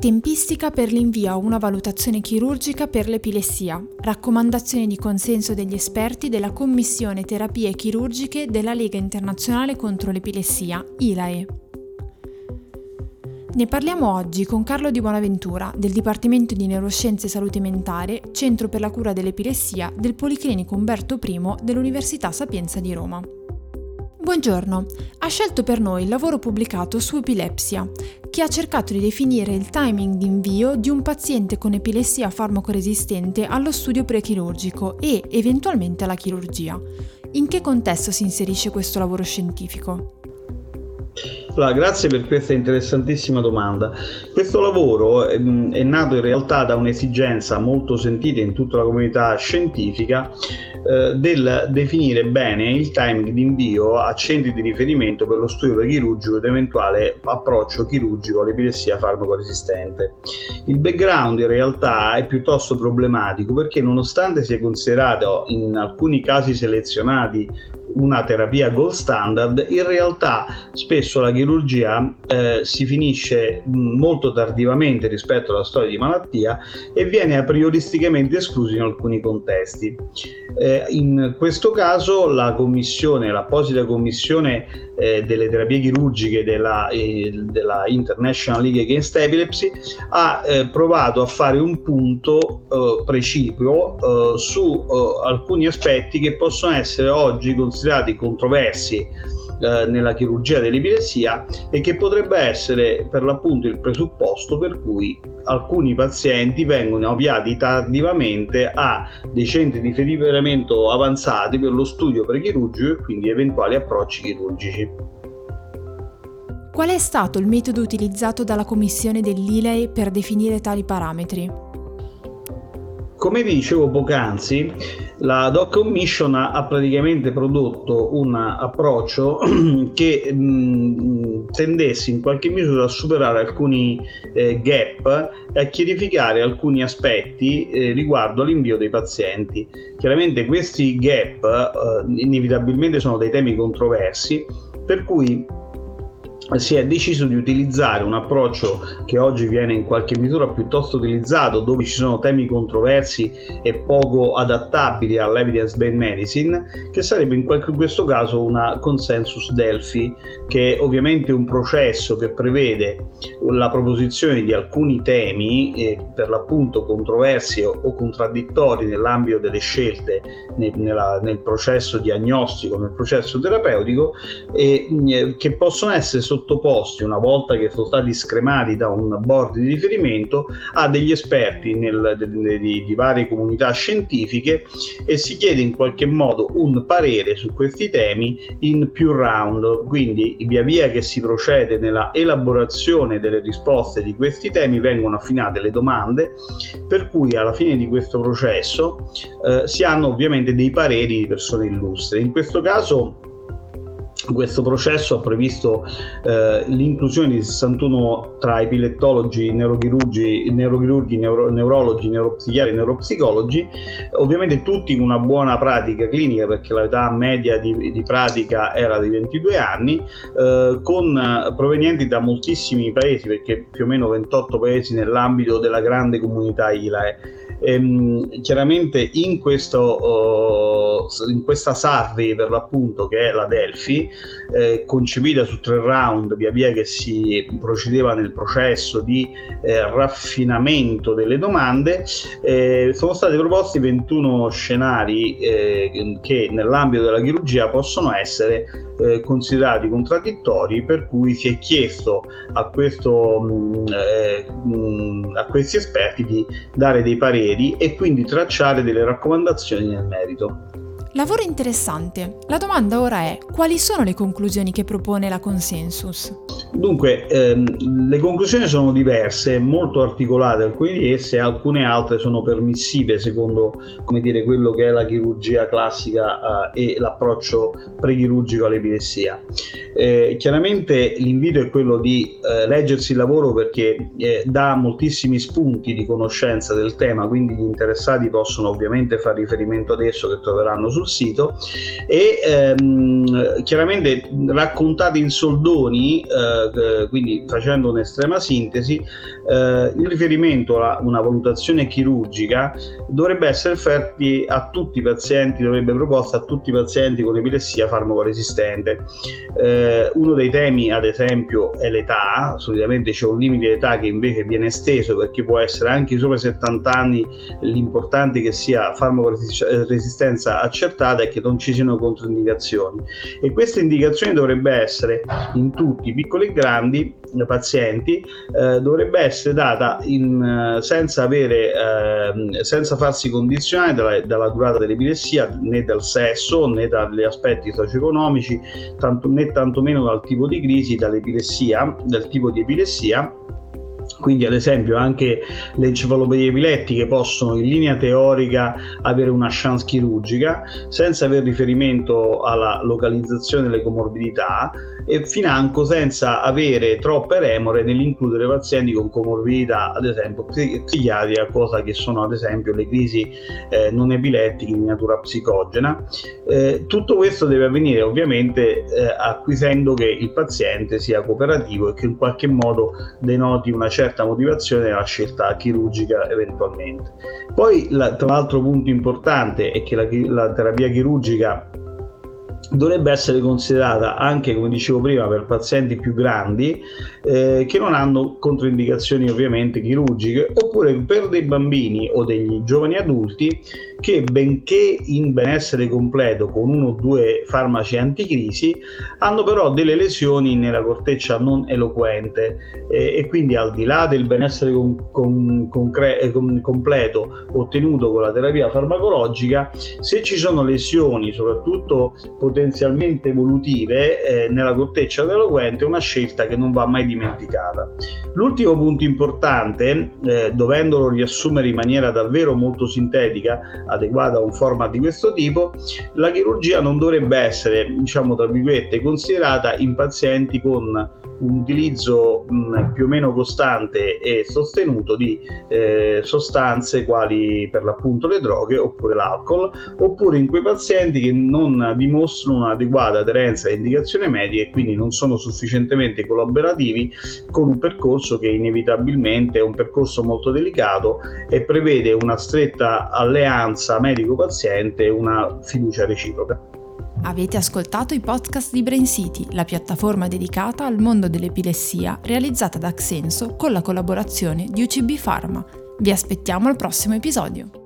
Tempistica per l'invio a una valutazione chirurgica per l'epilessia. Raccomandazioni di consenso degli esperti della Commissione Terapie Chirurgiche della Lega Internazionale contro l'Epilessia, ILAE. Ne parliamo oggi con Carlo Di Buonaventura del Dipartimento di Neuroscienze e Salute Mentale, Centro per la cura dell'epilessia del Policlinico Umberto I dell'Università Sapienza di Roma. Buongiorno, ha scelto per noi il lavoro pubblicato su epilepsia, che ha cercato di definire il timing di invio di un paziente con epilessia farmacoresistente allo studio prechirurgico e eventualmente alla chirurgia. In che contesto si inserisce questo lavoro scientifico? Allora, grazie per questa interessantissima domanda. Questo lavoro è, ehm, è nato in realtà da un'esigenza molto sentita in tutta la comunità scientifica eh, del definire bene il timing di invio a centri di riferimento per lo studio chirurgico ed eventuale approccio chirurgico all'epilessia farmacoresistente. Il background in realtà è piuttosto problematico perché nonostante sia considerato in alcuni casi selezionati una terapia gold standard, in realtà spesso la chirurgia eh, si finisce molto tardivamente rispetto alla storia di malattia e viene a prioristicamente esclusa in alcuni contesti. Eh, in questo caso la commissione, l'apposita commissione eh, delle terapie chirurgiche della, eh, della, International League Against Epilepsy ha eh, provato a fare un punto eh, precipuo eh, su alcuni aspetti che possono essere oggi considerati controversi eh, nella chirurgia dell'epilessia e che potrebbe essere per l'appunto il presupposto per cui alcuni pazienti vengono avviati tardivamente a dei centri di riferimento avanzati per lo studio prechirurgico e quindi eventuali approcci chirurgici. Qual è stato il metodo utilizzato dalla commissione dell'ILEI per definire tali parametri? Come vi dicevo poc'anzi, la Doc Commission ha praticamente prodotto un approccio che mh, tendesse in qualche misura a superare alcuni eh, gap e a chiarificare alcuni aspetti eh, riguardo all'invio dei pazienti. Chiaramente questi gap eh, inevitabilmente sono dei temi controversi, per cui si è deciso di utilizzare un approccio che oggi viene in qualche misura piuttosto utilizzato, dove ci sono temi controversi e poco adattabili all'evidence based medicine, che sarebbe in, qualche, in questo caso una consensus Delphi, che è ovviamente un processo che prevede la proposizione di alcuni temi, eh, per l'appunto controversi o, o, contraddittori nell'ambito delle scelte nel, nella, nel, processo diagnostico, nel processo terapeutico, eh, che possono essere sottoposti sottoposti, una volta che sono stati scremati da un board di riferimento, a degli esperti nel, de, de, di, varie comunità scientifiche e si chiede in qualche modo un parere su questi temi in più round. Quindi via via che si procede nella elaborazione delle risposte di questi temi vengono affinate le domande, per cui alla fine di questo processo eh, si hanno ovviamente dei pareri di persone illustre. In questo caso questo processo ha previsto eh, l'inclusione di 61 tra epilettologi, neurochirurgi, neurochirurghi, neuro, neurologi, neuropsichiatri e neuropsicologi, ovviamente tutti con una buona pratica clinica perché l'età media di, di pratica era di 22 anni, eh, con provenienti da moltissimi paesi perché più o meno 28 paesi nell'ambito della grande comunità ILAE Ehm, chiaramente in, questo, uh, in questa Sarri per l'appunto che è la Delphi, eh, concepita su tre round via via che si procedeva nel processo di eh, raffinamento delle domande, eh, sono stati proposti 21 scenari eh, che nell'ambito della chirurgia possono essere eh, considerati contraddittori, per cui si è chiesto a, questo, mh, mm, mh, a questi esperti di dare dei pareri e quindi tracciare delle raccomandazioni nel merito. Lavoro interessante. La domanda ora è quali sono le conclusioni che propone la consensus? Dunque, ehm, le conclusioni sono diverse, molto articolate, alcune di esse, alcune altre sono permissive secondo come dire, quello che è la chirurgia classica eh, e l'approccio prechirurgico all'epilessia. Eh, chiaramente l'invito è quello di eh, leggersi il lavoro perché eh, dà moltissimi spunti di conoscenza del tema, quindi gli interessati possono ovviamente fare riferimento ad esso che troveranno su sul sito e ehm, chiaramente raccontati in soldoni, eh, quindi facendo un'estrema sintesi, eh, il riferimento a una valutazione chirurgica dovrebbe essere offerto a tutti i pazienti, dovrebbe proposta a tutti i pazienti con epilessia farmacoresistente. Eh, uno dei temi, ad esempio, è l'età, solitamente c'è un limite di età che invece viene esteso perché può essere anche sopra i 70 anni, l'importante che sia farmacoresistenza accertata e che non ci siano controindicazioni. E queste indicazioni dovrebbe essere in tutti, piccoli e grandi, pazienti, eh, dovrebbe essere data in, senza, avere, eh, senza farsi condizionare dalla, dalla durata dell'epilessia né dal sesso né dagli aspetti socio-economici, tanto, né tantomeno dal tipo di crisi, dall'epilessia, del tipo di epilessia quindi ad esempio anche le encefalopatie epilettiche possono in linea teorica avere una chance chirurgica senza aver riferimento alla localizzazione delle comorbidità e financo senza avere troppe remore nell'includere pazienti con comorbidità ad esempio psichiatrica, cosa che sono ad esempio le crisi eh, non epilettiche di natura psicogena. Eh, tutto questo deve avvenire ovviamente eh, acquisendo che il paziente sia cooperativo e che in qualche modo denoti una certa motivazione nella scelta chirurgica eventualmente. Poi la, tra l'altro punto importante è che la, la terapia chirurgica dovrebbe essere considerata anche, come dicevo prima, per pazienti più grandi eh, che non hanno controindicazioni ovviamente chirurgiche, oppure per dei bambini o degli giovani adulti che benché in benessere completo con uno o due farmaci anticrisi, hanno però delle lesioni nella corteccia non eloquente eh, e quindi al di là del benessere con, con, concre- eh, con, completo ottenuto con la terapia farmacologica, se ci sono lesioni, soprattutto potenzialmente evolutive, eh, nella corteccia eloquente, è una scelta che non va mai dimenticata. L'ultimo punto importante, eh, dovendolo riassumere in maniera davvero molto sintetica, adeguata a un format di questo tipo, la chirurgia non dovrebbe essere, diciamo tra virgolette, considerata in pazienti con un utilizzo mh, più o meno costante e sostenuto di eh, sostanze quali per l'appunto le droghe oppure l'alcol, oppure in quei pazienti che non dimostrano un'adeguata aderenza alle indicazioni mediche e quindi non sono sufficientemente collaborativi con un percorso che inevitabilmente è un percorso molto delicato e prevede una stretta alleanza medico-paziente e una fiducia reciproca. Avete ascoltato i podcast di Brain City, la piattaforma dedicata al mondo dell'epilessia realizzata da Xenso con la collaborazione di UCB Pharma. Vi aspettiamo al prossimo episodio.